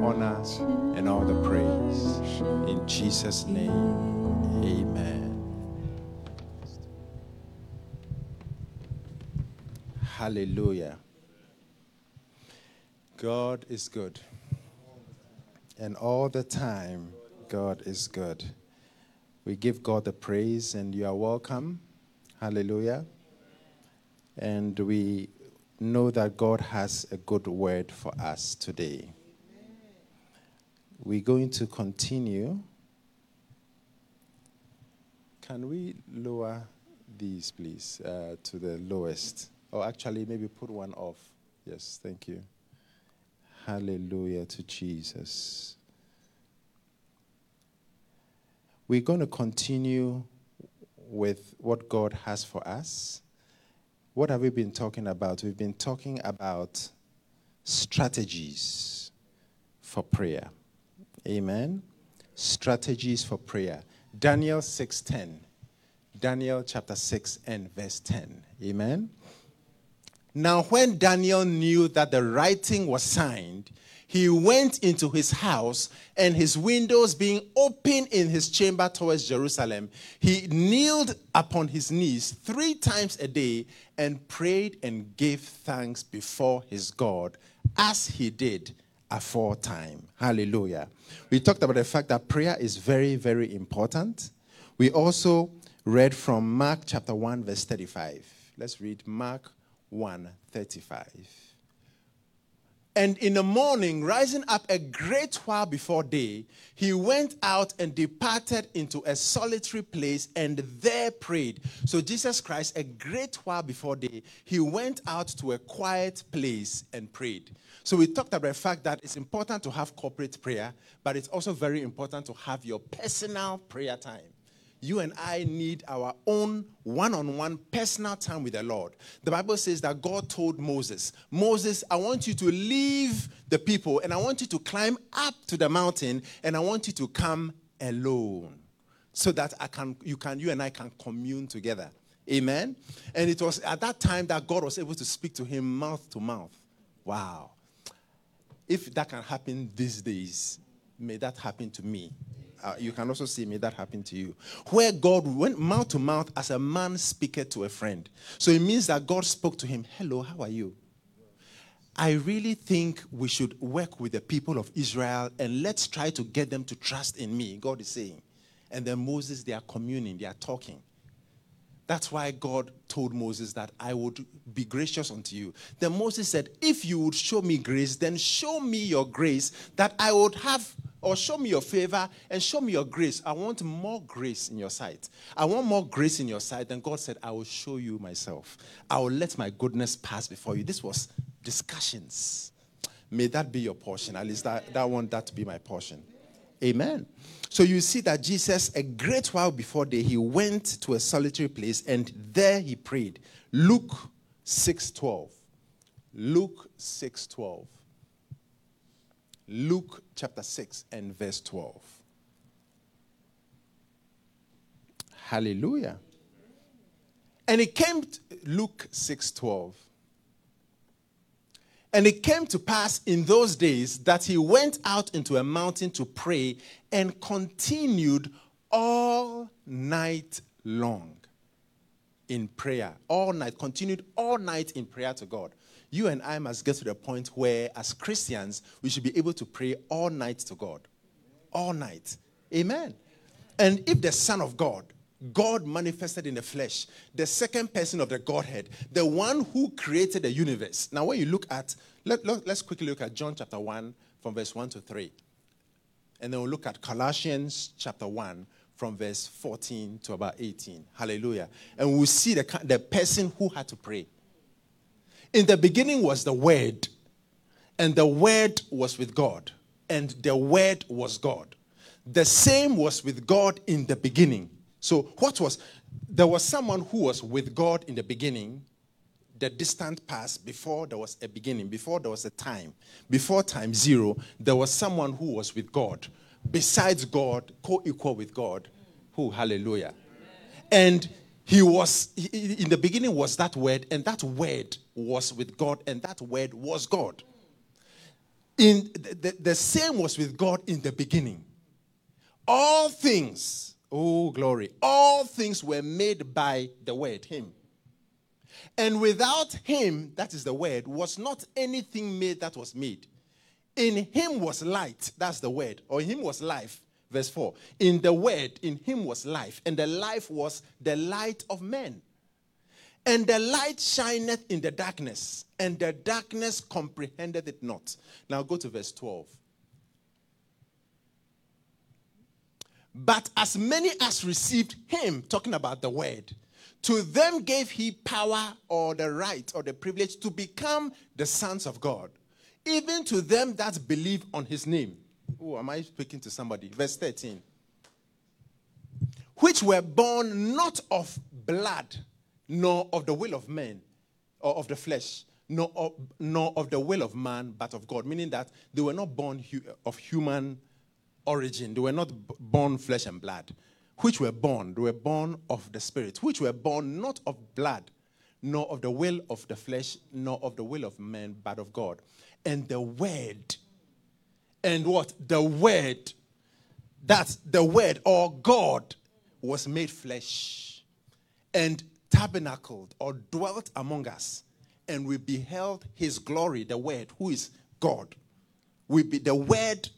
honor, and all the praise. In Jesus' name, amen. Hallelujah. God is good. And all the time, God is good. We give God the praise, and you are welcome. Hallelujah. And we know that God has a good word for us today. We're going to continue. Can we lower these, please, uh, to the lowest? Or actually, maybe put one off. Yes, thank you. Hallelujah to Jesus. We're going to continue with what God has for us. What have we been talking about? We've been talking about strategies for prayer. Amen. Strategies for prayer. Daniel 6:10. Daniel chapter 6 and verse 10. Amen. Now, when Daniel knew that the writing was signed, he went into his house, and his windows being open in his chamber towards Jerusalem, he kneeled upon his knees three times a day and prayed and gave thanks before his God, as he did aforetime. Hallelujah. We talked about the fact that prayer is very, very important. We also read from Mark chapter 1, verse 35. Let's read Mark 1 35. And in the morning, rising up a great while before day, he went out and departed into a solitary place and there prayed. So, Jesus Christ, a great while before day, he went out to a quiet place and prayed. So, we talked about the fact that it's important to have corporate prayer, but it's also very important to have your personal prayer time you and I need our own one on one personal time with the Lord. The Bible says that God told Moses, Moses, I want you to leave the people and I want you to climb up to the mountain and I want you to come alone so that I can, you can, you and I can commune together. Amen. And it was at that time that God was able to speak to him mouth to mouth. Wow. If that can happen these days, may that happen to me uh, you can also see me, that happened to you. Where God went mouth to mouth as a man speaketh to a friend. So it means that God spoke to him, Hello, how are you? I really think we should work with the people of Israel and let's try to get them to trust in me, God is saying. And then Moses, they are communing, they are talking. That's why God told Moses that I would be gracious unto you. Then Moses said, If you would show me grace, then show me your grace that I would have or show me your favor and show me your grace. I want more grace in your sight. I want more grace in your sight. And God said, I will show you myself. I will let my goodness pass before you. This was discussions. May that be your portion. At least that, that want that to be my portion. Amen. So you see that Jesus, a great while before day, he went to a solitary place and there he prayed. Luke 6:12. Luke 6:12. Luke chapter 6 and verse 12. Hallelujah. And it came to Luke 6:12. And it came to pass in those days that he went out into a mountain to pray and continued all night long in prayer. All night, continued all night in prayer to God. You and I must get to the point where, as Christians, we should be able to pray all night to God. All night. Amen. And if the Son of God, God manifested in the flesh, the second person of the Godhead, the one who created the universe. Now, when you look at, let, let, us quickly look at John chapter 1 from verse 1 to 3. And then we'll look at Colossians chapter 1 from verse 14 to about 18. Hallelujah. And we'll see the, the person who had to pray. In the beginning was the Word, and the Word was with God, and the Word was God. The same was with God in the beginning. So, what was there was someone who was with God in the beginning, the distant past, before there was a beginning, before there was a time, before time zero, there was someone who was with God, besides God, co equal with God. Who, hallelujah. And he was, he- in the beginning was that word, and that word was with God, and that word was God. In the, the, same was with God in the beginning. All things, oh glory, all things were made by the word, him. And without him, that is the word, was not anything made that was made. In him was light, that's the word, or him was life. Verse 4. In the word, in him was life, and the life was the light of men. And the light shineth in the darkness, and the darkness comprehended it not. Now go to verse 12. But as many as received him, talking about the word, to them gave he power or the right or the privilege to become the sons of God, even to them that believe on his name. Oh, am I speaking to somebody? Verse 13. Which were born not of blood, nor of the will of men, or of the flesh, nor of, nor of the will of man, but of God. Meaning that they were not born hu- of human origin. They were not b- born flesh and blood. Which were born, they were born of the Spirit, which were born not of blood, nor of the will of the flesh, nor of the will of man, but of God. And the Word, and what? The Word, that's the Word, or God, was made flesh and tabernacled or dwelt among us, and we beheld his glory, the Word, who is God. We be, the Word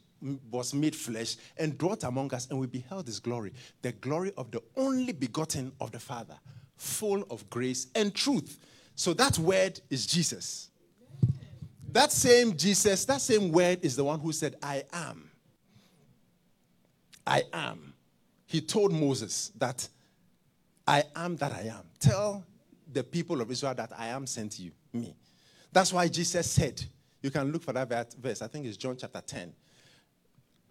was made flesh and dwelt among us, and we beheld his glory, the glory of the only begotten of the Father, full of grace and truth. So that word is Jesus. That same Jesus, that same word is the one who said, I am. I am. He told Moses that I am that I am. Tell the people of Israel that I am sent to you, me. That's why Jesus said, you can look for that verse, I think it's John chapter 10.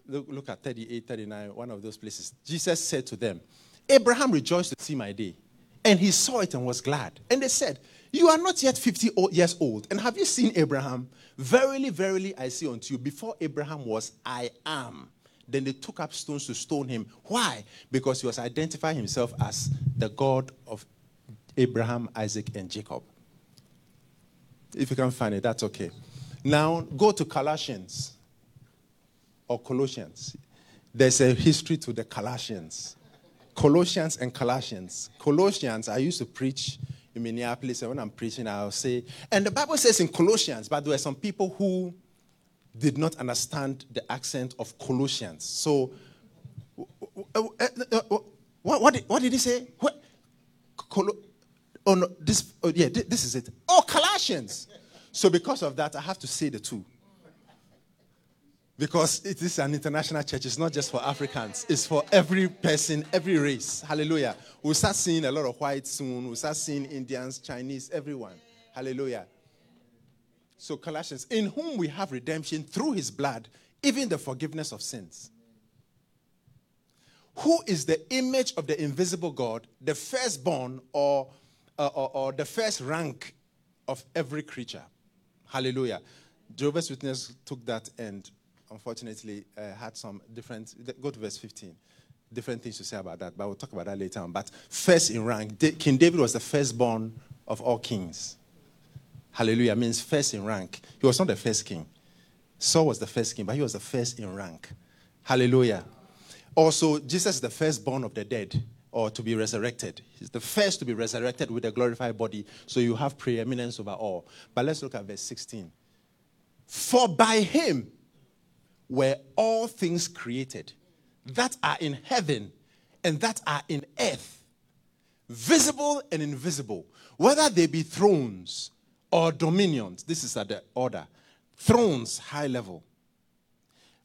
Look, look at 38, 39, one of those places. Jesus said to them, Abraham rejoiced to see my day, and he saw it and was glad. And they said, You are not yet 50 years old, and have you seen Abraham? Verily, verily, I say unto you, before Abraham was, I am. Then they took up stones to stone him. Why? Because he was identifying himself as the God of Abraham, Isaac, and Jacob. If you can find it, that's okay. Now go to Colossians or Colossians. There's a history to the Colossians. Colossians and Colossians. Colossians, I used to preach in Minneapolis, and when I'm preaching, I'll say, and the Bible says in Colossians, but there were some people who did not understand the accent of Colossians. So, what, what, did, what did he say? What? Oh, no, this, oh, yeah, thi- this is it. Oh, Colossians. So, because of that, I have to say the two. Because it is an international church. It's not just for Africans. It's for every person, every race. Hallelujah. We'll start seeing a lot of whites soon. We'll start seeing Indians, Chinese, everyone. Hallelujah. So, Colossians, in whom we have redemption through his blood, even the forgiveness of sins. Who is the image of the invisible God, the firstborn or, uh, or, or the first rank of every creature? Hallelujah. Jehovah's Witness took that and unfortunately uh, had some different. Go to verse 15. Different things to say about that, but we'll talk about that later on. But first in rank, King David was the firstborn of all kings. Hallelujah means first in rank. He was not the first king. Saul was the first king, but he was the first in rank. Hallelujah. Also, Jesus is the firstborn of the dead or to be resurrected. He's the first to be resurrected with a glorified body. So you have preeminence over all. But let's look at verse 16. For by him were all things created that are in heaven and that are in earth, visible and invisible, whether they be thrones or dominions. This is at the order. Thrones, high level,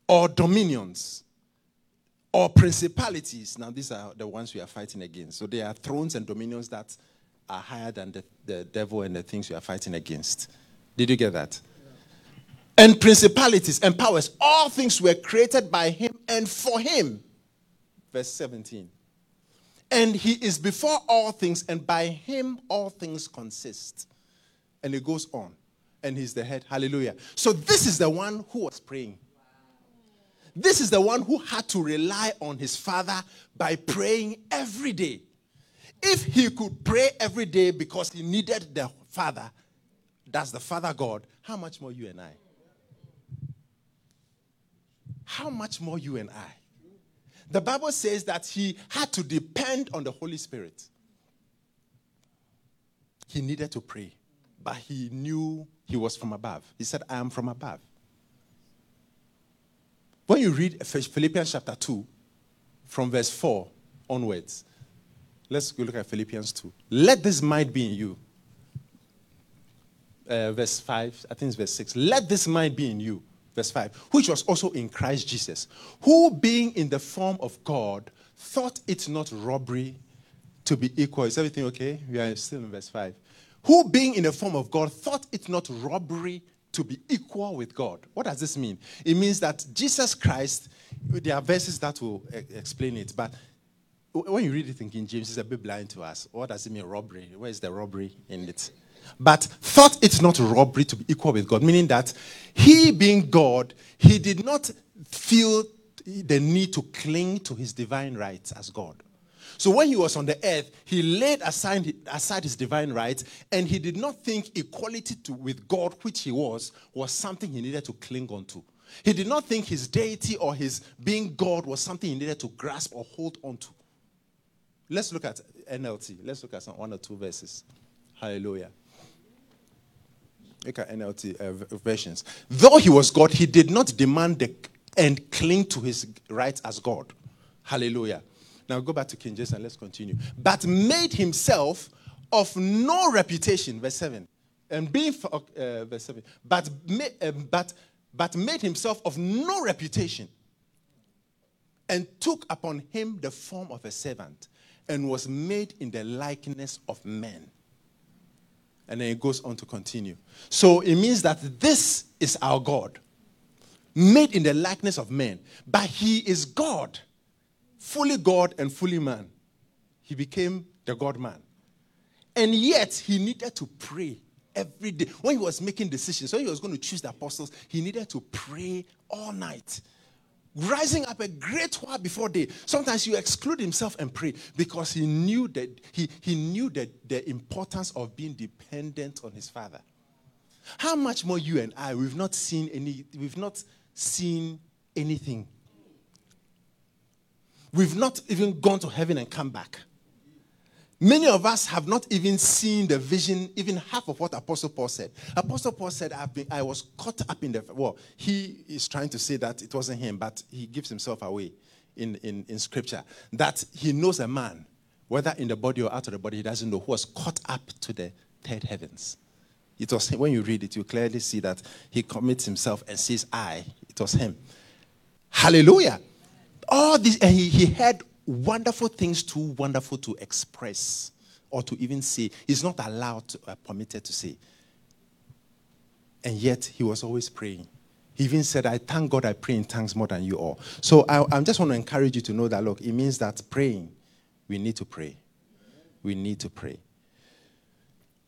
or dominions, or principalities. Now, these are the ones we are fighting against. So, there are thrones and dominions that are higher than the, the devil and the things we are fighting against. Did you get that? And principalities and powers, all things were created by him and for him. Verse 17. And he is before all things, and by him all things consist. And it goes on. And he's the head. Hallelujah. So this is the one who was praying. This is the one who had to rely on his father by praying every day. If he could pray every day because he needed the father, that's the father God, how much more you and I? How much more you and I? The Bible says that he had to depend on the Holy Spirit. He needed to pray, but he knew he was from above. He said, I am from above. When you read Philippians chapter 2, from verse 4 onwards, let's go look at Philippians 2. Let this mind be in you. Uh, verse 5, I think it's verse 6. Let this mind be in you verse 5, which was also in Christ Jesus, who being in the form of God, thought it not robbery to be equal. Is everything okay? We are still in verse 5. Who being in the form of God, thought it not robbery to be equal with God. What does this mean? It means that Jesus Christ, there are verses that will explain it, but when you read it in King James, it's a bit blind to us. What does it mean, robbery? Where is the robbery in it? But thought it not robbery to be equal with God, meaning that he being God, he did not feel the need to cling to his divine rights as God. So when he was on the earth, he laid aside, aside his divine rights and he did not think equality to, with God, which he was, was something he needed to cling on to. He did not think his deity or his being God was something he needed to grasp or hold on to. Let's look at NLT. Let's look at some one or two verses. Hallelujah. Look NLT uh, versions. Though he was God, he did not demand the, and cling to his rights as God. Hallelujah. Now go back to King James and let's continue. But made himself of no reputation, verse 7. And being, uh, verse 7. But, uh, but, but made himself of no reputation and took upon him the form of a servant and was made in the likeness of men and then it goes on to continue. So it means that this is our God, made in the likeness of man, But he is God, fully God and fully man. He became the God man. And yet he needed to pray every day. When he was making decisions, when he was going to choose the apostles, he needed to pray all night rising up a great while before day. Sometimes you exclude himself and pray because he knew that he, he knew that the importance of being dependent on his father. How much more you and I, we've not seen any, we've not seen anything. We've not even gone to heaven and come back. Many of us have not even seen the vision, even half of what Apostle Paul said. Apostle Paul said, been, I was caught up in the. Well, he is trying to say that it wasn't him, but he gives himself away in, in, in scripture. That he knows a man, whether in the body or out of the body, he doesn't know, who was caught up to the third heavens. It was when you read it, you clearly see that he commits himself and says, I. It was him. Hallelujah. All this, and he, he had wonderful things too wonderful to express or to even say. He's not allowed, to, uh, permitted to say. And yet, he was always praying. He even said, I thank God I pray in tongues more than you all. So I, I just want to encourage you to know that, look, it means that praying, we need to pray. We need to pray.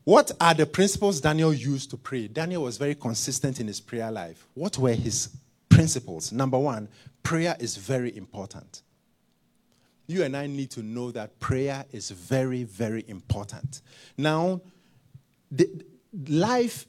What are the principles Daniel used to pray? Daniel was very consistent in his prayer life. What were his principles? Number one, prayer is very important you and I need to know that prayer is very, very important. Now, the, life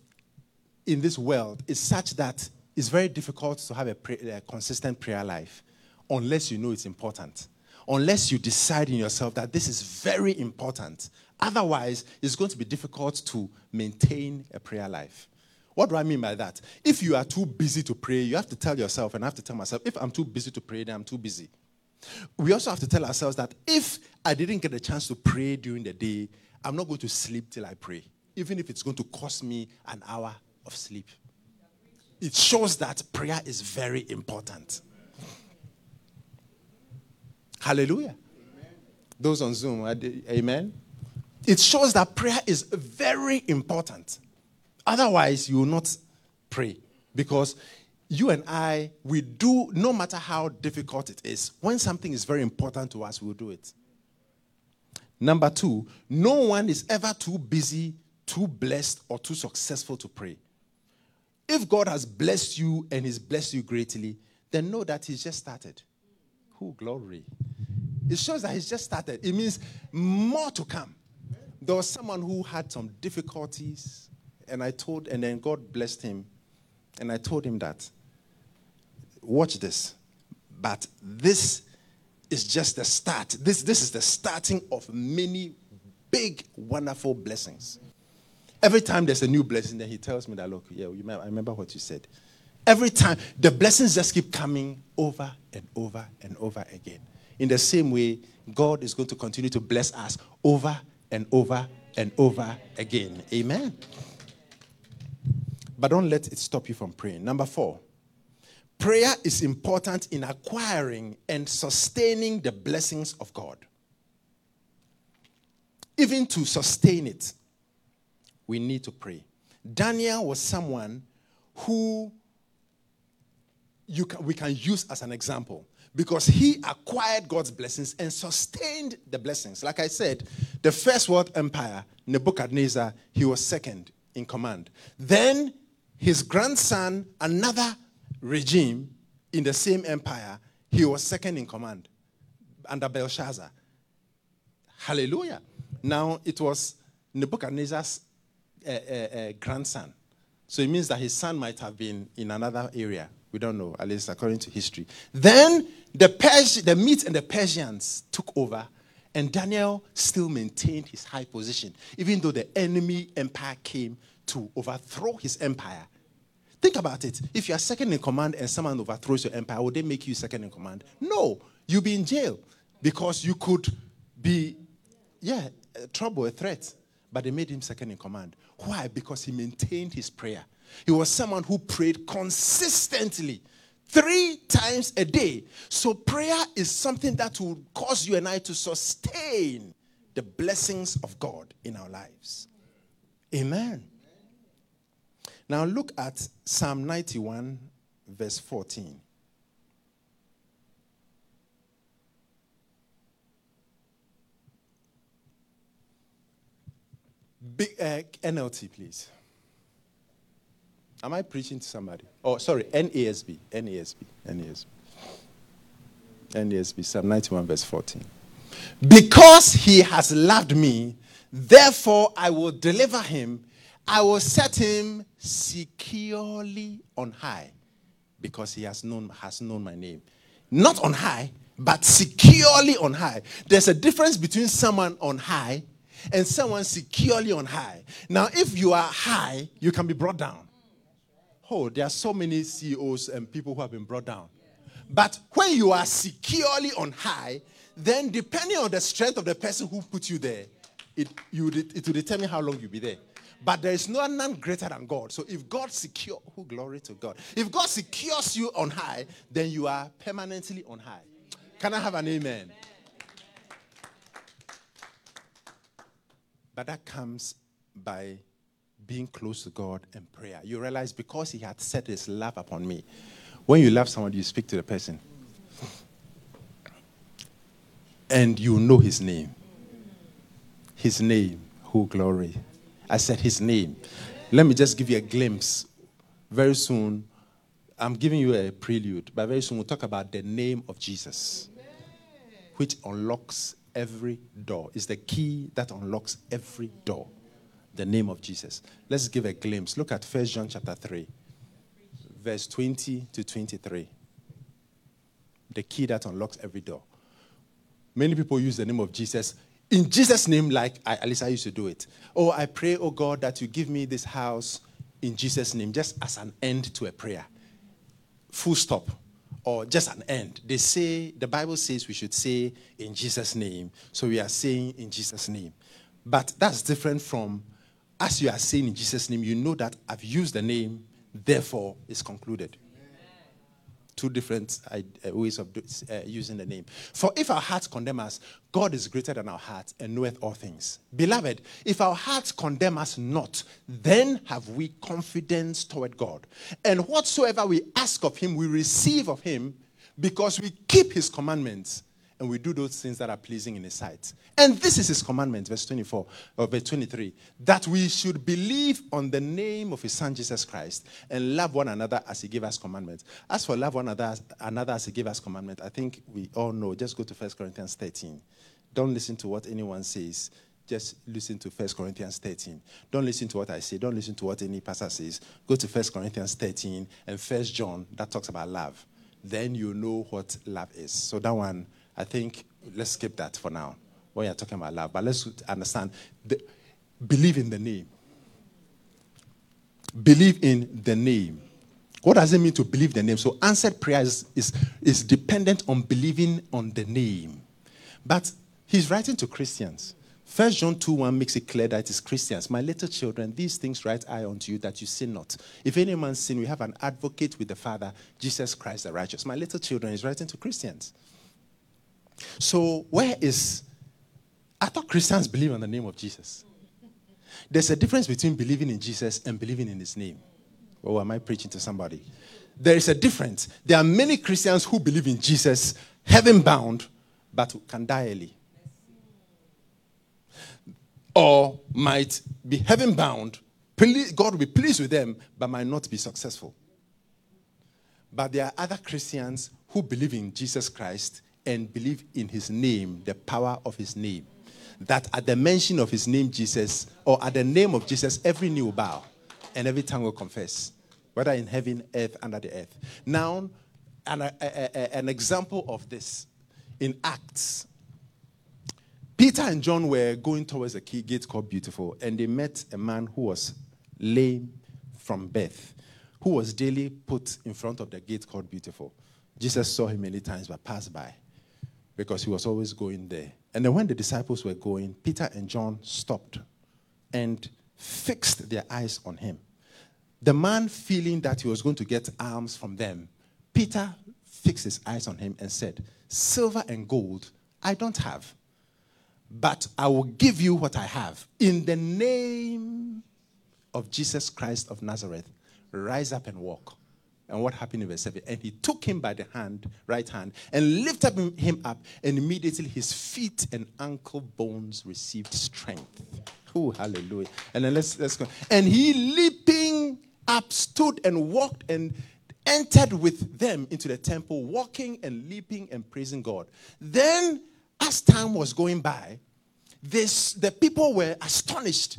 in this world is such that it's very difficult to have a, pray, a consistent prayer life unless you know it's important. Unless you decide in yourself that this is very important. Otherwise, it's going to be difficult to maintain a prayer life. What do I mean by that? If you are too busy to pray, you have to tell yourself, and I have to tell myself, if I'm too busy to pray, then I'm too busy. We also have to tell ourselves that if I didn't get a chance to pray during the day, I'm not going to sleep till I pray, even if it's going to cost me an hour of sleep. It shows that prayer is very important. Hallelujah. Amen. Those on Zoom, amen. It shows that prayer is very important. Otherwise, you will not pray because you and I, we do, no matter how difficult it is, when something is very important to us, we'll do it. Number two, no one is ever too busy, too blessed, or too successful to pray. If God has blessed you and He's blessed you greatly, then know that He's just started. Who glory? It shows that He's just started. It means more to come. There was someone who had some difficulties, and I told, and then God blessed him, and I told him that, watch this, but this is just the start. This, this is the starting of many big, wonderful blessings. Every time there's a new blessing, then he tells me that, look, yeah, you remember, I remember what you said. Every time, the blessings just keep coming over and over and over again. In the same way, God is going to continue to bless us over and over and over again. Amen. But don't let it stop you from praying. Number four, prayer is important in acquiring and sustaining the blessings of God. Even to sustain it, we need to pray. Daniel was someone who can, we can use as an example because he acquired God's blessings and sustained the blessings. Like I said, the first world empire, Nebuchadnezzar, he was second in command. Then his grandson, another regime in the same empire, he was second in command under Belshazzar. Hallelujah. Now it was Nebuchadnezzar's uh, uh, uh, grandson. So it means that his son might have been in another area. We don't know, at least according to history. Then the, Pers- the Medes and the Persians took over, and Daniel still maintained his high position, even though the enemy empire came to overthrow his empire. Think about it. If you are second in command and someone overthrows your empire, would they make you second in command? No. You'll be in jail because you could be, yeah, trouble, a threat. But they made him second in command. Why? Because he maintained his prayer. He was someone who prayed consistently three times a day. So, prayer is something that will cause you and I to sustain the blessings of God in our lives. Amen. Now, look at Psalm 91, verse 14. Big, uh, NLT, please. Am I preaching to somebody? Oh, sorry, NASB, NASB, NASB. NASB, Psalm 91, verse 14. Because he has loved me, therefore I will deliver him. I will set him securely on high because he has known, has known my name. Not on high, but securely on high. There's a difference between someone on high and someone securely on high. Now, if you are high, you can be brought down. Oh, there are so many CEOs and people who have been brought down. But when you are securely on high, then depending on the strength of the person who put you there, it, you, it will determine how long you'll be there. But there is no none greater than God. So if God secure, who glory to God. If God secures you on high, then you are permanently on high. Can I have an amen? But that comes by being close to God and prayer. You realize because He had set His love upon me. When you love someone, you speak to the person. And you know His name. His name, who glory. I said His name. Let me just give you a glimpse. Very soon, I'm giving you a prelude, but very soon we'll talk about the name of Jesus, which unlocks every door. Is the key that unlocks every door the name of Jesus. Let's give a glimpse. Look at 1 John chapter 3, verse 20 to 23. The key that unlocks every door. Many people use the name of Jesus in Jesus' name, like I, at least I used to do it. Oh, I pray, oh God, that you give me this house in Jesus' name, just as an end to a prayer. Full stop. Or just an end. They say, the Bible says we should say in Jesus' name. So we are saying in Jesus' name. But that's different from as you are saying in Jesus' name, you know that I've used the name, therefore it's concluded. Two different uh, ways of uh, using the name. For if our hearts condemn us, God is greater than our hearts and knoweth all things. Beloved, if our hearts condemn us not, then have we confidence toward God. And whatsoever we ask of Him, we receive of Him because we keep His commandments and we do those things that are pleasing in his sight. And this is his commandment, verse 24 or verse 23, that we should believe on the name of his son Jesus Christ and love one another as he gave us commandments. As for love one another, another as he gave us commandment, I think we all know. Just go to 1 Corinthians 13. Don't listen to what anyone says. Just listen to 1 Corinthians 13. Don't listen to what I say. Don't listen to what any pastor says. Go to 1 Corinthians 13 and 1 John that talks about love. Then you know what love is. So that one I think let's skip that for now when you're talking about love. But let's understand the, believe in the name. Believe in the name. What does it mean to believe the name? So answered prayer is, is, is dependent on believing on the name. But he's writing to Christians. First John 2 1 makes it clear that it is Christians. My little children, these things write I unto you that you sin not. If any man sin, we have an advocate with the Father, Jesus Christ the righteous. My little children is writing to Christians. So, where is. I thought Christians believe in the name of Jesus. There's a difference between believing in Jesus and believing in his name. Or am I preaching to somebody? There is a difference. There are many Christians who believe in Jesus, heaven bound, but can die early. Or might be heaven bound, God will be pleased with them, but might not be successful. But there are other Christians who believe in Jesus Christ and believe in his name, the power of his name. That at the mention of his name, Jesus, or at the name of Jesus, every knee will bow and every tongue will confess, whether in heaven, earth, under the earth. Now, an, a, a, an example of this in Acts. Peter and John were going towards a key gate called Beautiful, and they met a man who was lame from birth, who was daily put in front of the gate called Beautiful. Jesus saw him many times but passed by because he was always going there. And then when the disciples were going, Peter and John stopped and fixed their eyes on him. The man feeling that he was going to get alms from them, Peter fixed his eyes on him and said, Silver and gold I don't have, but I will give you what I have. In the name of Jesus Christ of Nazareth, rise up and walk. And what happened in verse 7? And he took him by the hand, right hand, and lifted him up, and immediately his feet and ankle bones received strength. Oh, hallelujah. And then let's let's go. And he leaping up stood and walked and entered with them into the temple, walking and leaping and praising God. Then, as time was going by, this the people were astonished.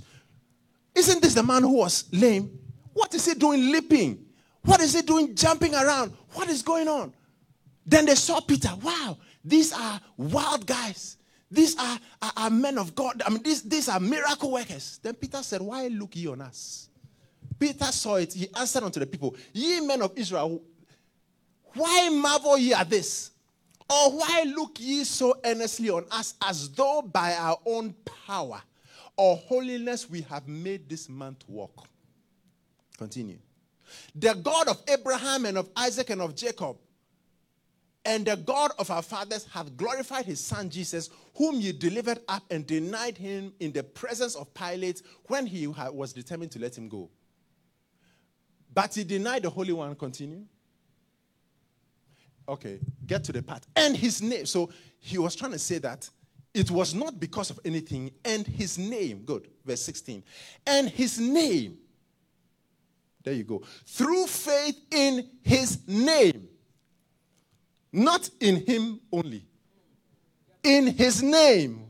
Isn't this the man who was lame? What is he doing leaping? What is he doing jumping around? What is going on? Then they saw Peter. Wow, these are wild guys. These are, are, are, men of God. I mean, these, these are miracle workers. Then Peter said, Why look ye on us? Peter saw it. He answered unto the people, Ye men of Israel, why marvel ye at this? Or why look ye so earnestly on us as though by our own power or holiness we have made this man to walk? Continue. The God of Abraham and of Isaac and of Jacob, and the God of our fathers hath glorified his son Jesus, whom ye delivered up and denied him in the presence of Pilate when he was determined to let him go. But he denied the Holy One. Continue. Okay, get to the part. And his name. So he was trying to say that it was not because of anything, and his name. Good. Verse 16. And his name there you go. Through faith in his name. Not in him only. In his name.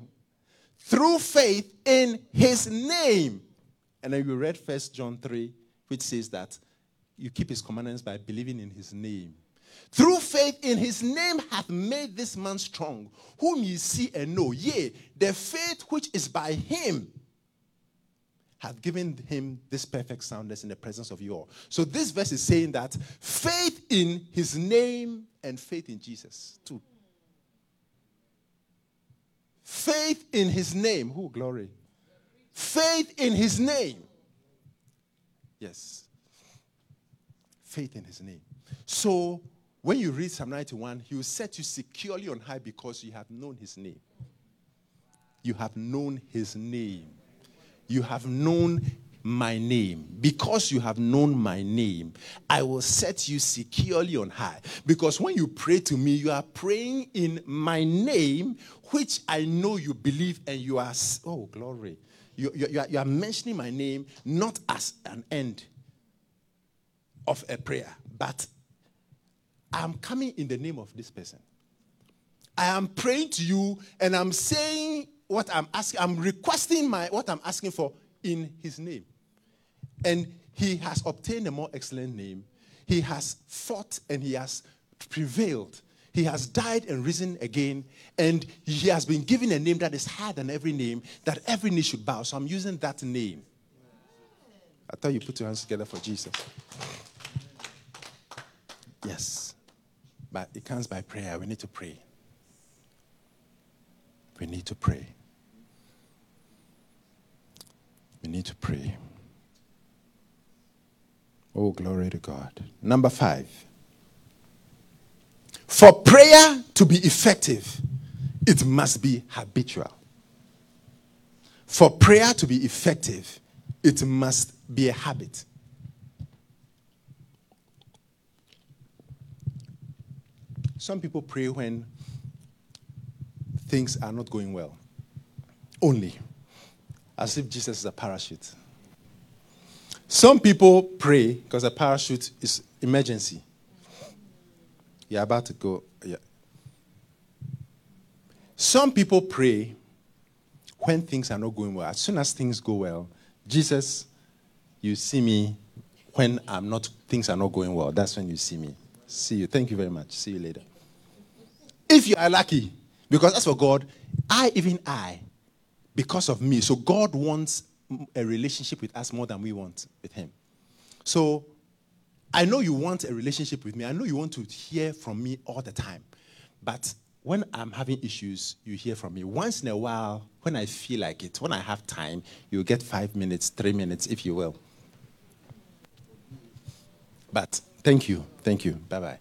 Through faith in his name. And then we read First John 3, which says that you keep his commandments by believing in his name. Through faith in his name hath made this man strong, whom ye see and know. Yea, the faith which is by him have given him this perfect soundness in the presence of you all. So this verse is saying that faith in his name and faith in Jesus, too. Faith in his name. Who glory? Faith in his name. Yes. Faith in his name. So when you read Psalm 91, he will set you securely on high because you have known his name. You have known his name you have known my name. Because you have known my name, I will set you securely on high. Because when you pray to me, you are praying in my name, which I know you believe, and you are, oh, glory. You, you, you, are, you are mentioning my name not as an end of a prayer, but I'm coming in the name of this person. I am praying to you and I'm saying what I'm asking, I'm requesting my what I'm asking for in his name. And he has obtained a more excellent name. He has fought and he has prevailed. He has died and risen again, and he has been given a name that is higher than every name, that every knee should bow. So I'm using that name. I thought you put your hands together for Jesus. Yes. But it comes by prayer. We need to pray. We need to pray. We need to pray. Oh, glory to God. Number five. For prayer to be effective, it must be habitual. For prayer to be effective, it must be a habit. Some people pray when things are not going well. Only. As if Jesus is a parachute. Some people pray because a parachute is emergency. You're about to go. Yeah. Some people pray when things are not going well. As soon as things go well, Jesus, you see me when I'm not things are not going well. That's when you see me. See you. Thank you very much. See you later. If you are lucky, because as for God, I, even I, because of me. So God wants a relationship with us more than we want with Him. So I know you want a relationship with me. I know you want to hear from me all the time. But when I'm having issues, you hear from me. Once in a while, when I feel like it, when I have time, you get five minutes, three minutes, if you will. But thank you. Thank you. Bye bye.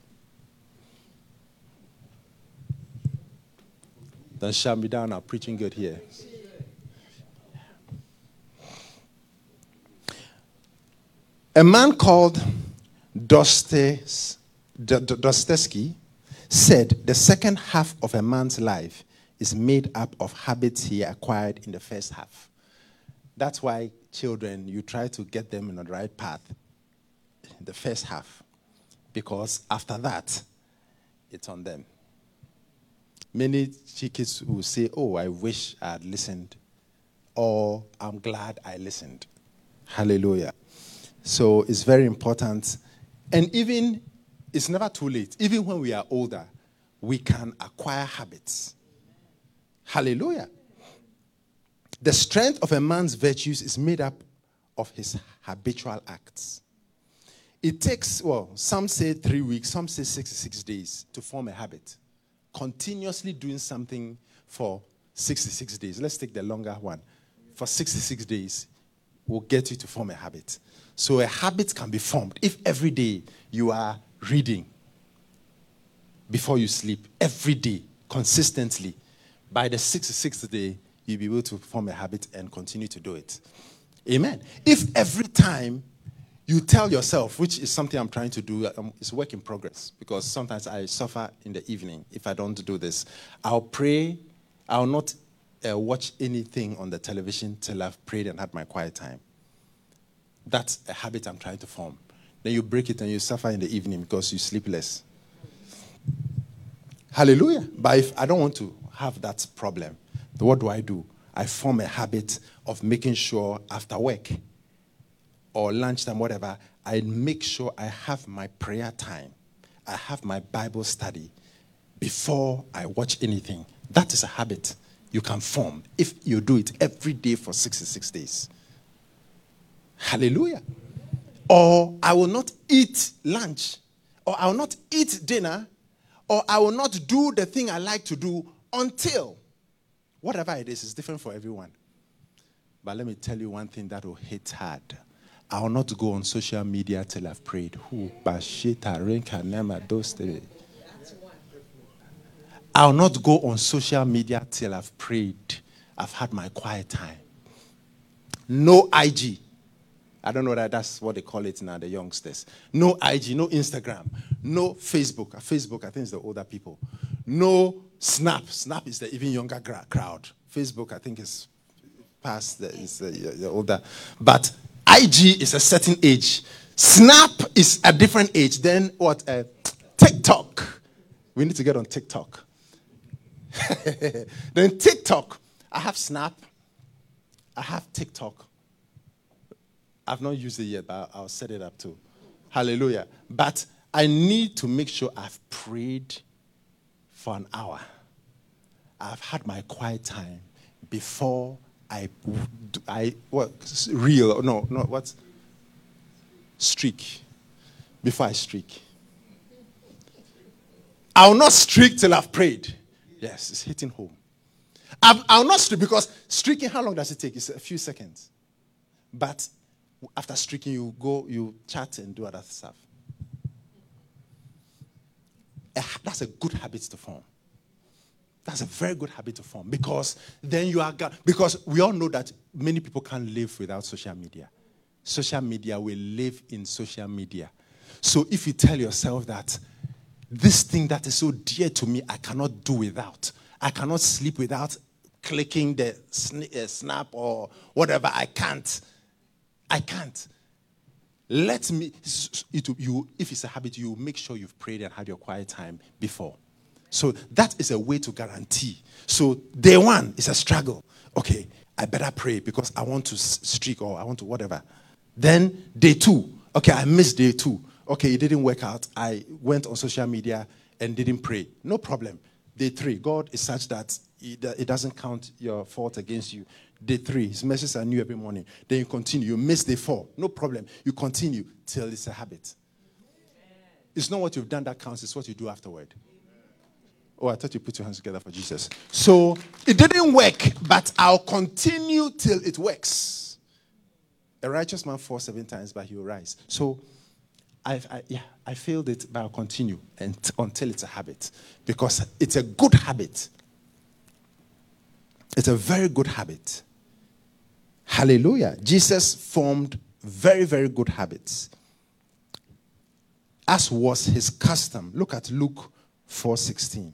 Don't shut me down. I'm preaching good here. A man called Dostoevsky said the second half of a man's life is made up of habits he acquired in the first half. That's why children, you try to get them in the right path in the first half, because after that, it's on them. Many kids will say, Oh, I wish I had listened, or I'm glad I listened. Hallelujah. So it's very important. And even, it's never too late. Even when we are older, we can acquire habits. Hallelujah. The strength of a man's virtues is made up of his habitual acts. It takes, well, some say three weeks, some say 66 days to form a habit continuously doing something for 66 days. Let's take the longer one. For 66 days, will get you to form a habit. So a habit can be formed if every day you are reading before you sleep, every day, consistently. By the 66th day, you'll be able to form a habit and continue to do it. Amen. If every time you tell yourself, which is something I'm trying to do, um, it's work in progress because sometimes I suffer in the evening if I don't do this. I'll pray, I'll not uh, watch anything on the television till I've prayed and had my quiet time. That's a habit I'm trying to form. Then you break it and you suffer in the evening because you sleep less. Hallelujah. But if I don't want to have that problem, what do I do? I form a habit of making sure after work or lunchtime, whatever, I make sure I have my prayer time. I have my Bible study before I watch anything. That is a habit you can form if you do it every day for 66 days. Hallelujah. Or I will not eat lunch, or I will not eat dinner, or I will not do the thing I like to do until whatever it is is different for everyone. But let me tell you one thing that will hit hard I will not go on social media till I've prayed. Who? Bashita, Renka, Nema, those. I will not go on social media till I've prayed. I've had my quiet time. No IG. I don't know that that's what they call it now, the youngsters. No IG, no Instagram, no Facebook. Facebook, I think, is the older people. No Snap. Snap is the even younger crowd. Facebook, I think, is past the, is the, the older. But IG is a certain age. Snap is a different age. Then what? Uh, TikTok. We need to get on TikTok. then TikTok. I have Snap. I have TikTok. I've not used it yet, but I'll set it up too. Hallelujah. But I need to make sure I've prayed for an hour. I've had my quiet time before I, I what, real, no, no, what? Streak. Before I streak. I'll not streak till I've prayed. Yes, it's hitting home. I'll, I'll not streak because streaking, how long does it take? It's a few seconds. But after streaking, you go, you chat and do other stuff. Eh, that's a good habit to form. That's a very good habit to form because then you are because we all know that many people can't live without social media. Social media will live in social media. So if you tell yourself that this thing that is so dear to me, I cannot do without. I cannot sleep without clicking the uh, snap or whatever. I can't. I can't. Let me. It, you, if it's a habit, you make sure you've prayed and had your quiet time before. So that is a way to guarantee. So day one is a struggle. Okay, I better pray because I want to streak or I want to whatever. Then day two, okay, I missed day two. Okay, it didn't work out. I went on social media and didn't pray. No problem. Day three, God is such that it doesn't count your fault against you. Day three, His messages are new every morning. Then you continue. You miss day four. No problem. You continue till it's a habit. It's not what you've done that counts, it's what you do afterward. Oh, I thought you put your hands together for Jesus. So it didn't work, but I'll continue till it works. A righteous man falls seven times, but he will rise. So I, I, yeah, I failed it, but I'll continue and, until it's a habit because it's a good habit. It's a very good habit. Hallelujah. Jesus formed very, very good habits, as was his custom. Look at Luke 4:16.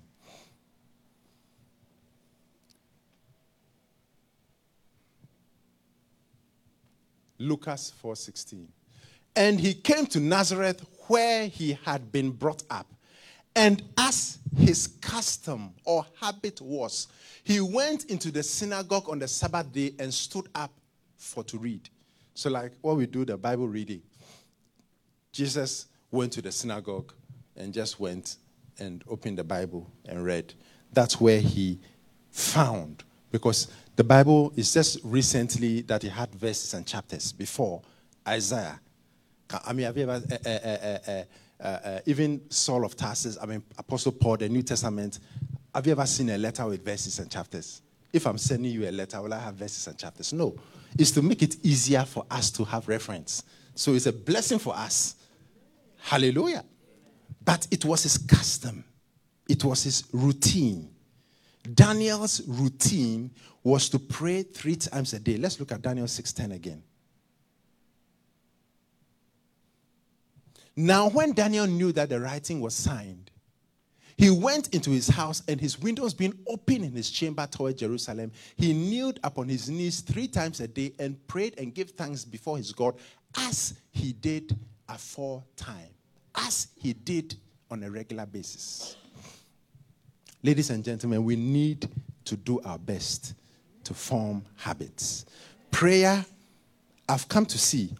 Lucas 4:16. And he came to Nazareth where he had been brought up. And as his custom or habit was, he went into the synagogue on the Sabbath day and stood up for to read. So, like what we do, the Bible reading. Jesus went to the synagogue and just went and opened the Bible and read. That's where he found, because the Bible is just recently that he had verses and chapters before Isaiah. I mean, have you ever, uh, uh, uh, even Saul of Tarsus, I mean, Apostle Paul, the New Testament, have you ever seen a letter with verses and chapters? If I'm sending you a letter, will I have verses and chapters? No. It's to make it easier for us to have reference. So it's a blessing for us. Hallelujah. But it was his custom, it was his routine. Daniel's routine was to pray three times a day. Let's look at Daniel 6:10 again. Now, when Daniel knew that the writing was signed, he went into his house and his windows being open in his chamber toward Jerusalem. He kneeled upon his knees three times a day and prayed and gave thanks before his God as he did aforetime, as he did on a regular basis. Ladies and gentlemen, we need to do our best to form habits. Prayer, I've come to see,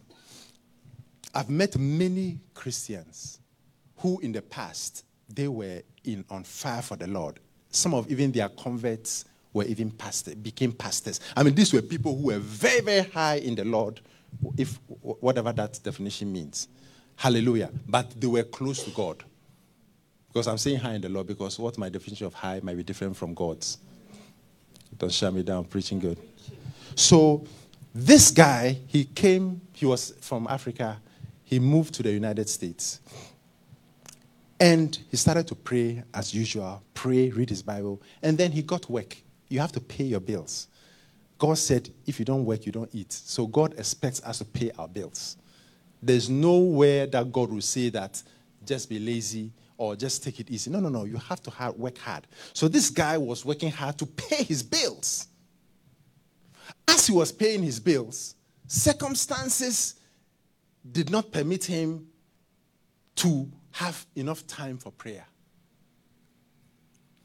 I've met many Christians who in the past they were in on fire for the Lord. Some of even their converts were even pastors, became pastors. I mean, these were people who were very, very high in the Lord, if whatever that definition means. Hallelujah. But they were close to God. Because I'm saying high in the Lord because what my definition of high might be different from God's. Don't shut me down, preaching good. So this guy, he came, he was from Africa, he moved to the United States. And he started to pray as usual, pray, read his Bible, and then he got work. You have to pay your bills. God said, if you don't work, you don't eat. So God expects us to pay our bills. There's nowhere that God will say that just be lazy or just take it easy. No, no, no. You have to hard, work hard. So this guy was working hard to pay his bills. As he was paying his bills, circumstances did not permit him to have enough time for prayer.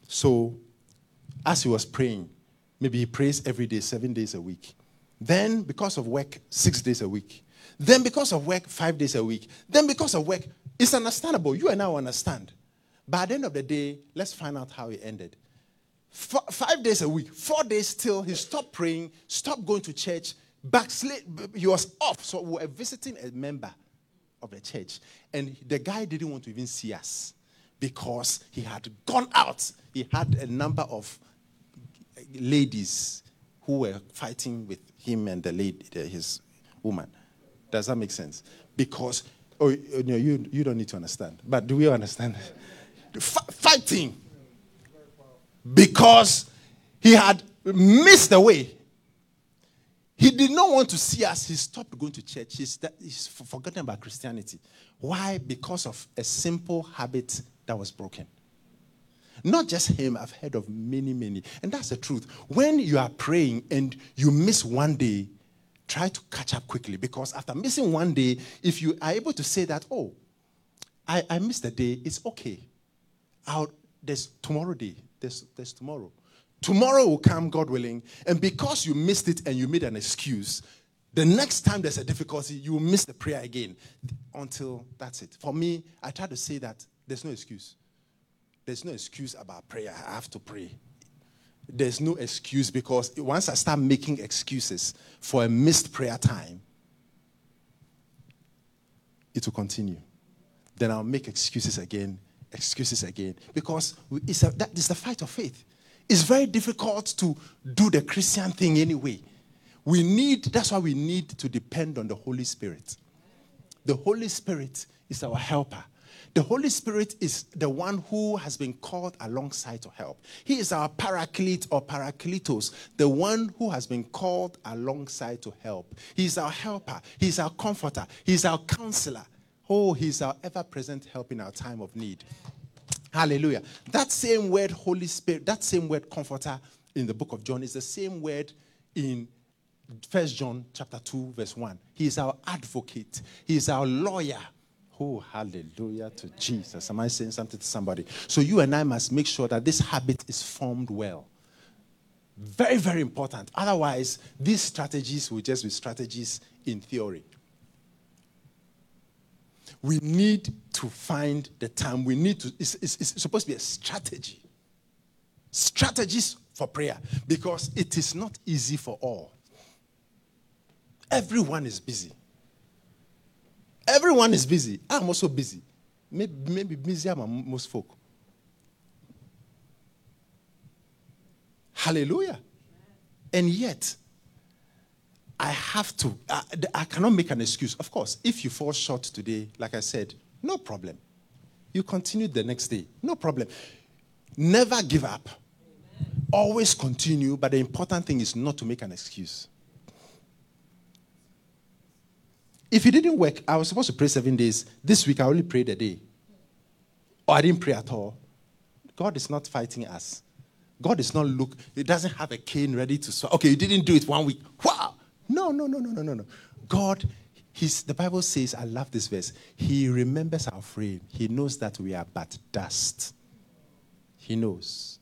So, as he was praying, maybe he prays every day, seven days a week. Then, because of work, six days a week. Then, because of work, five days a week. Then, because of work, it's understandable. You and I understand. But at the end of the day, let's find out how it ended. Five days a week, four days still, he stopped praying, stopped going to church, backslid. He was off. So we were visiting a member of the church. And the guy didn't want to even see us because he had gone out. He had a number of ladies who were fighting with him and the lady, his woman. Does that make sense? Because, oh, no, you, you don't need to understand. But do we understand? F- fighting. Because he had missed the way. He did not want to see us. He stopped going to church. He's, he's forgotten about Christianity. Why? Because of a simple habit that was broken. Not just him, I've heard of many, many. And that's the truth. When you are praying and you miss one day, try to catch up quickly because after missing one day, if you are able to say that, oh, I, I missed a day, it's okay. I'll, there's tomorrow day, there's, there's tomorrow. Tomorrow will come, God willing, and because you missed it and you made an excuse, the next time there's a difficulty, you will miss the prayer again until that's it. For me, I try to say that there's no excuse. There's no excuse about prayer. I have to pray. There's no excuse because once I start making excuses for a missed prayer time, it will continue. Then I'll make excuses again, excuses again, because it's a, that is the fight of faith. It's very difficult to do the Christian thing anyway. We need, that's why we need to depend on the Holy Spirit. The Holy Spirit is our helper. The Holy Spirit is the one who has been called alongside to help. He is our paraclete or parakletos, the one who has been called alongside to help. He's our helper. He's our comforter. He's our counselor. Oh, he's our ever present help in our time of need. Hallelujah. That same word, Holy Spirit, that same word, comforter, in the book of John is the same word in First John chapter 2, verse 1. He is our advocate, he is our lawyer. Oh, hallelujah to Jesus. Am I saying something to somebody? So you and I must make sure that this habit is formed well. Very, very important. Otherwise, these strategies will just be strategies in theory we need to find the time. We need to, it's, it's, it's, supposed to be a strategy. Strategies for prayer because it is not easy for all. Everyone is busy. Everyone is busy. I'm also busy. Maybe, maybe busier than most folk. Hallelujah. And yet, I have to, I, I, cannot make an excuse. Of course, if you fall short today, like I said, no problem. You continue the next day, no problem. Never give up. Always continue, but the important thing is not to make an excuse. If it didn't work, I was supposed to pray seven days. This week I only prayed a day. Or I didn't pray at all. God is not fighting us. God is not look, He doesn't have a cane ready to swallow. Okay, you didn't do it one week. Wow. No, no, no, no, no, no, no. God, he's, the Bible says, I love this verse. He remembers our frame. He knows that we are but dust. He knows.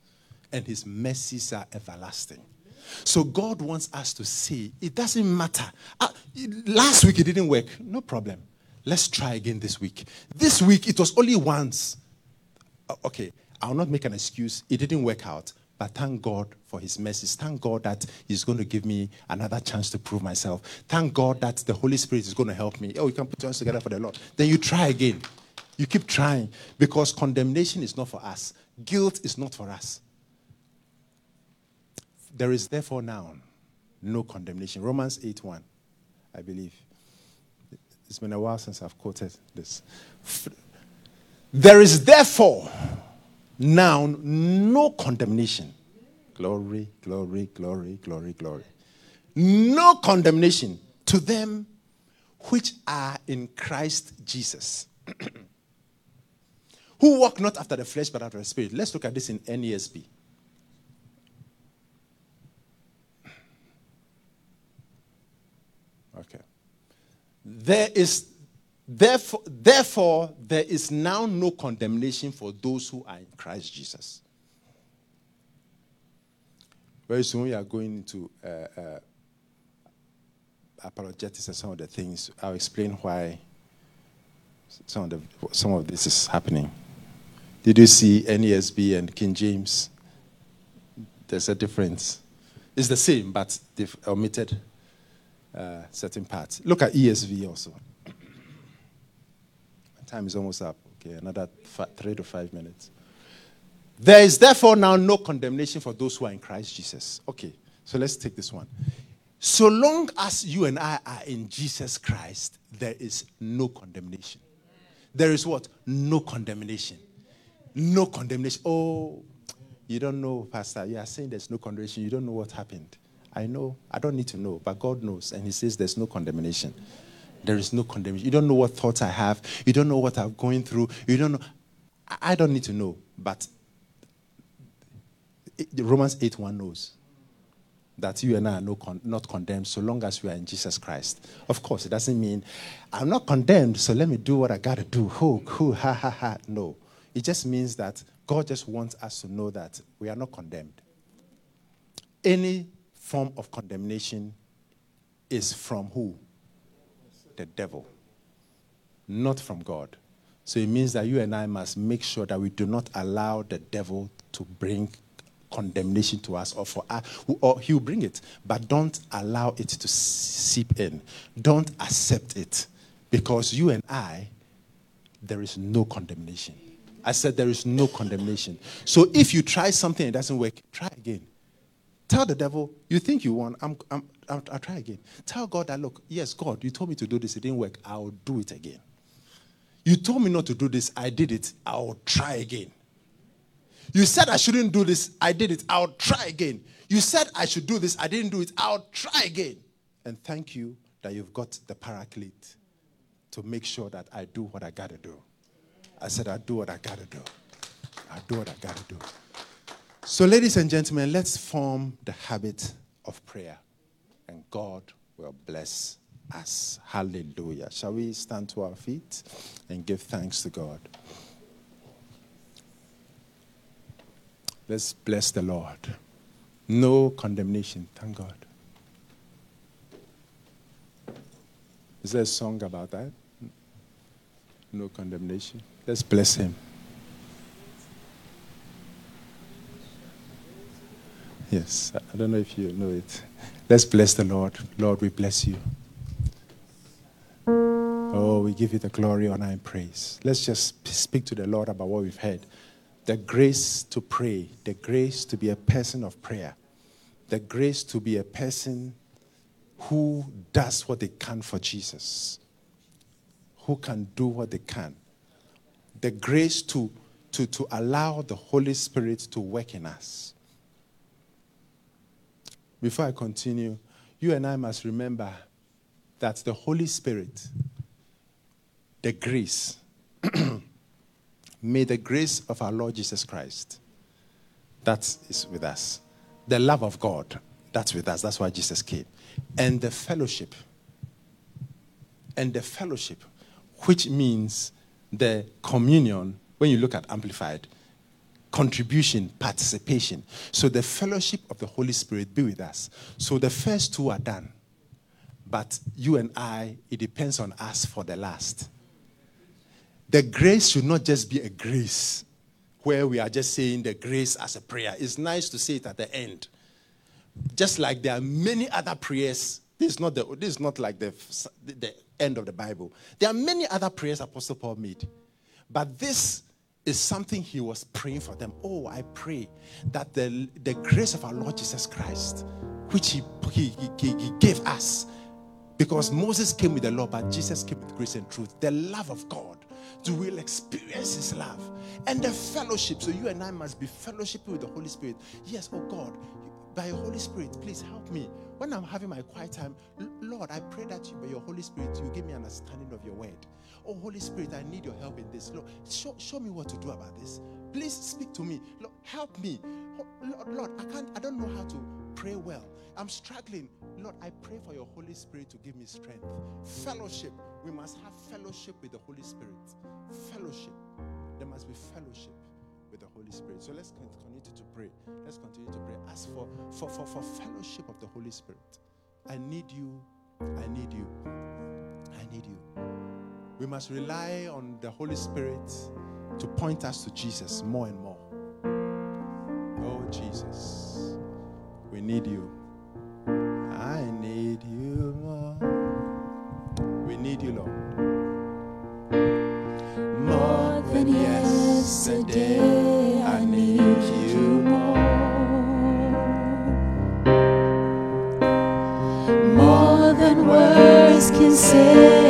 And his mercies are everlasting. So God wants us to see it doesn't matter. Uh, last week it didn't work. No problem. Let's try again this week. This week it was only once. Okay, I'll not make an excuse. It didn't work out. But thank God for his mercies. Thank God that he's going to give me another chance to prove myself. Thank God that the Holy Spirit is going to help me. Oh, you can put your hands together for the Lord. Then you try again. You keep trying because condemnation is not for us, guilt is not for us. There is therefore now no condemnation. Romans 8 1, I believe. It's been a while since I've quoted this. There is therefore now, no condemnation. Glory, glory, glory, glory, glory. no condemnation to them which are in Christ Jesus. Who walk not after the flesh but after the spirit. Let's look at this in NASB. Okay. There is therefore, therefore there is now no condemnation for those who are in Christ Jesus. Very soon we are going into uh, uh, apologetics and some of the things. I'll explain why some of the, some of this is happening. Did you see NASB and King James? There's a difference. It's the same, but they've omitted uh, certain parts. Look at ESV also. Time is almost up. Okay, another three to five minutes. There is therefore now no condemnation for those who are in Christ Jesus. Okay, so let's take this one. So long as you and I are in Jesus Christ, there is no condemnation. There is what? No condemnation. No condemnation. Oh, you don't know, Pastor. You are saying there's no condemnation. You don't know what happened. I know. I don't need to know, but God knows. And He says there's no condemnation. There is no condemnation. You don't know what thoughts I have. You don't know what I'm going through. You don't know. I don't need to know, but Romans 8 1 knows that you and I are no con- not condemned so long as we are in Jesus Christ. Of course, it doesn't mean I'm not condemned, so let me do what I got to do. Ho, ho, ha, ha, ha. No. It just means that God just wants us to know that we are not condemned. Any form of condemnation is from who? The devil, not from God. So it means that you and I must make sure that we do not allow the devil to bring condemnation to us or for us, or he'll bring it, but don't allow it to seep in. Don't accept it because you and I, there is no condemnation. I said there is no condemnation. So if you try something and it doesn't work, try again. Tell the devil, you think you won, I'm, I'm, I'll, I'll try again. Tell God that, look, yes, God, you told me to do this, it didn't work, I'll do it again. You told me not to do this, I did it, I'll try again. You said I shouldn't do this. I did it. I'll try again. You said I should do this. I didn't do it. I'll try again. And thank you that you've got the paraclete to make sure that I do what I got to do. I said, I do what I got to do. I do what I got to do. So, ladies and gentlemen, let's form the habit of prayer, and God will bless us. Hallelujah. Shall we stand to our feet and give thanks to God? Let's bless the Lord. No condemnation. Thank God. Is there a song about that? No condemnation. Let's bless him. Yes, I don't know if you know it. Let's bless the Lord. Lord, we bless you. Oh, we give you the glory, honor, and praise. Let's just speak to the Lord about what we've heard the grace to pray, the grace to be a person of prayer, the grace to be a person who does what they can for Jesus, who can do what they can, the grace to, to, to allow the Holy Spirit to work in us. Before I continue, you and I must remember that the Holy Spirit, the grace, May the grace of our Lord Jesus Christ, that is with us, the love of God, that's with us. That's why Jesus came. And the fellowship, and the fellowship, which means the communion, when you look at Amplified, contribution, participation. So the fellowship of the Holy Spirit be with us. So the first two are done. But you and I, it depends on us for the last the grace should not just be a grace where we are just saying the grace as a prayer. It's nice to say it at the end. Just like there are many other prayers. This is not, the, this is not like the, the end of the Bible. There are many other prayers Apostle Paul made. But this is something he was praying for them. Oh, I pray that the, the grace of our Lord Jesus Christ, which he, he, he, he gave us, because Moses came with the law, but Jesus came with grace and truth, the love of God you will experience His love and the fellowship. So you and I must be fellowship with the Holy Spirit. Yes, oh God, by your Holy Spirit, please help me. When I'm having my quiet time, Lord, I pray that you, by your Holy Spirit, you give me understanding of your word. Oh, Holy Spirit, I need your help in this. Lord, show, show me what to do about this. Please speak to me. Lord, help me. Oh, Lord, Lord, I can't, I don't know how to pray well. I'm struggling. Lord, I pray for your Holy Spirit to give me strength. Fellowship. We must have fellowship with the Holy Spirit. Fellowship. There must be fellowship with the Holy Spirit. So let's continue to pray. Let's continue to pray. Ask for, for, for, for fellowship of the Holy Spirit. I need you. I need you. I need you. We must rely on the Holy Spirit to point us to Jesus more and more. Oh, Jesus, we need you. I need you more. We need you, Lord. More than yesterday. I need you more. More than words can say.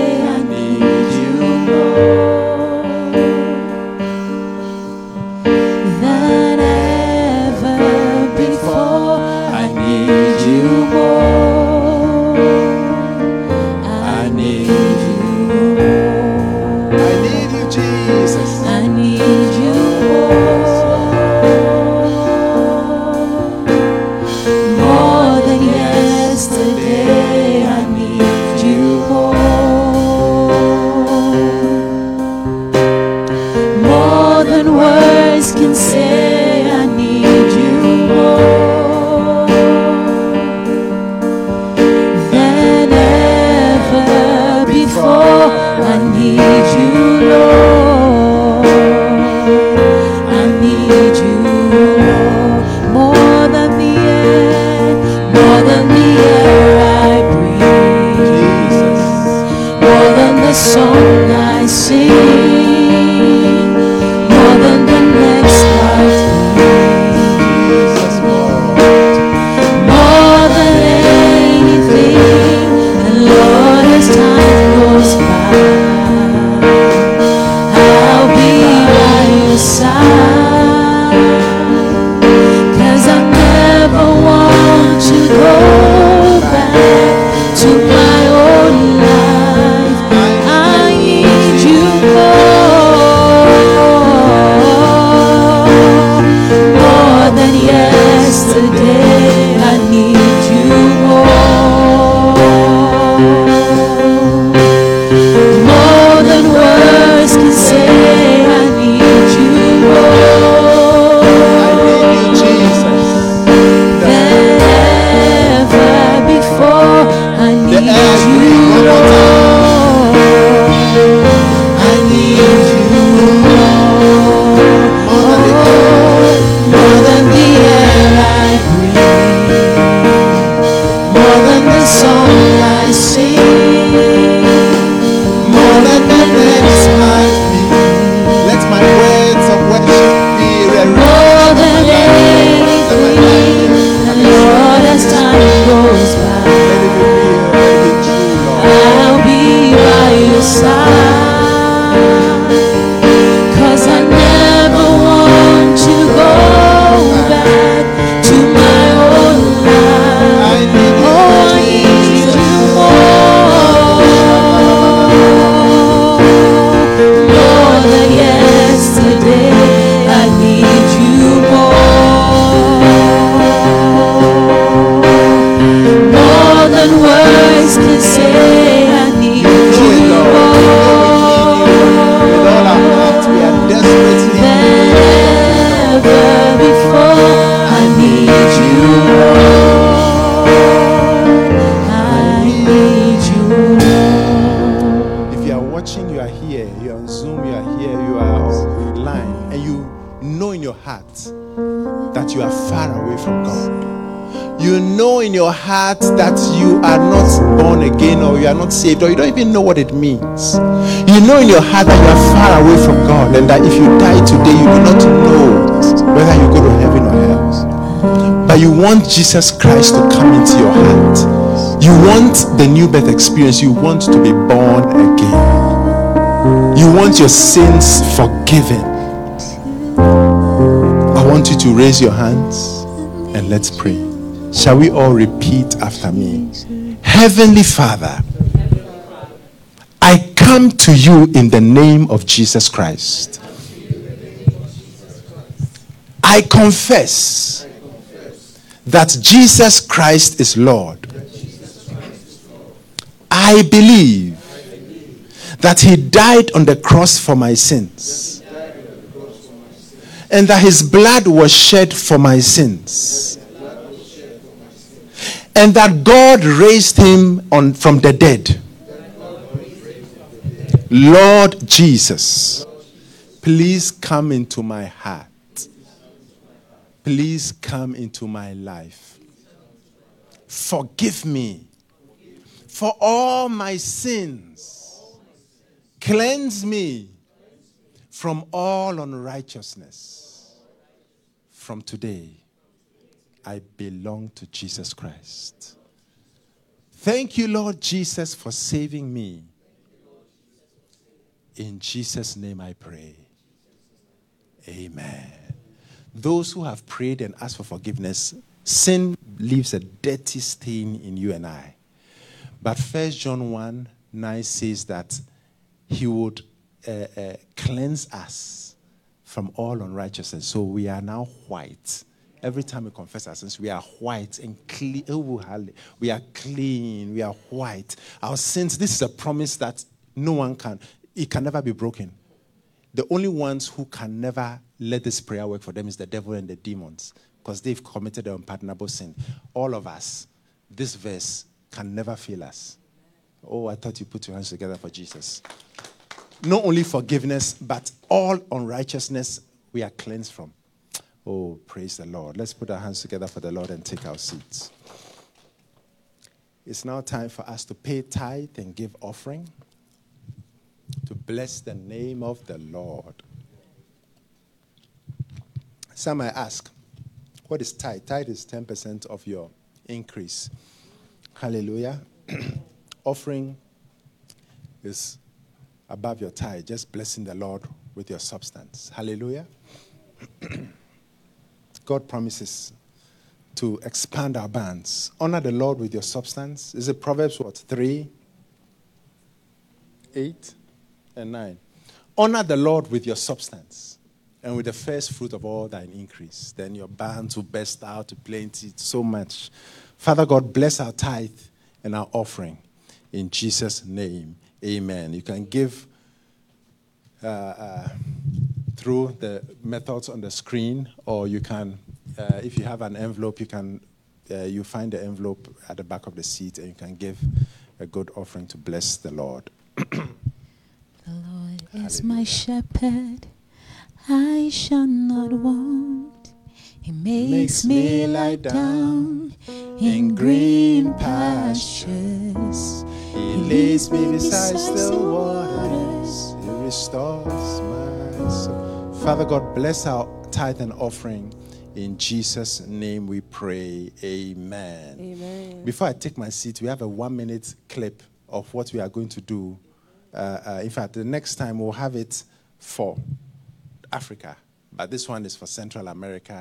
Not saved or you don't even know what it means. You know in your heart that you are far away from God and that if you die today, you do not know whether you go to heaven or hell. But you want Jesus Christ to come into your heart. You want the new birth experience. You want to be born again. You want your sins forgiven. I want you to raise your hands and let's pray. Shall we all repeat after me? Heavenly Father, come to you in the name of Jesus Christ. I confess that Jesus Christ is Lord. I believe that he died on the cross for my sins and that his blood was shed for my sins and that God raised him on from the dead. Lord Jesus, please come into my heart. Please come into my life. Forgive me for all my sins. Cleanse me from all unrighteousness. From today, I belong to Jesus Christ. Thank you, Lord Jesus, for saving me. In Jesus' name I pray. Amen. Those who have prayed and asked for forgiveness, sin leaves a dirty stain in you and I. But First John 1 9 says that he would uh, uh, cleanse us from all unrighteousness. So we are now white. Every time we confess our sins, we are white and clean. Oh, we are clean. We are white. Our sins, this is a promise that no one can, it can never be broken. The only ones who can never let this prayer work for them is the devil and the demons because they've committed an unpardonable sin. All of us, this verse can never fail us. Oh, I thought you put your hands together for Jesus. Not only forgiveness, but all unrighteousness we are cleansed from. Oh, praise the Lord. Let's put our hands together for the Lord and take our seats. It's now time for us to pay tithe and give offering to bless the name of the Lord. Some might ask, what is tithe? Tithe is 10% of your increase. Hallelujah. Offering is above your tithe, just blessing the Lord with your substance. Hallelujah. God promises to expand our bands. Honor the Lord with your substance. Is it Proverbs what? 3, 8, and 9. Honor the Lord with your substance and with the first fruit of all thine increase. Then your bands will burst out to plenty so much. Father God, bless our tithe and our offering. In Jesus' name, amen. You can give uh, uh, through the methods on the screen, or you can, uh, if you have an envelope, you can, uh, you find the envelope at the back of the seat, and you can give a good offering to bless the Lord. The Lord is my shepherd, I shall not want. He makes, me lie down in green pastures. He leads me beside still waters. He restores my soul. Father God, bless our tithe and offering. In Jesus' name we pray. Amen. Amen. Before I take my seat, we have a one minute clip of what we are going to do. Uh, uh, in fact, the next time we'll have it for Africa, but this one is for Central America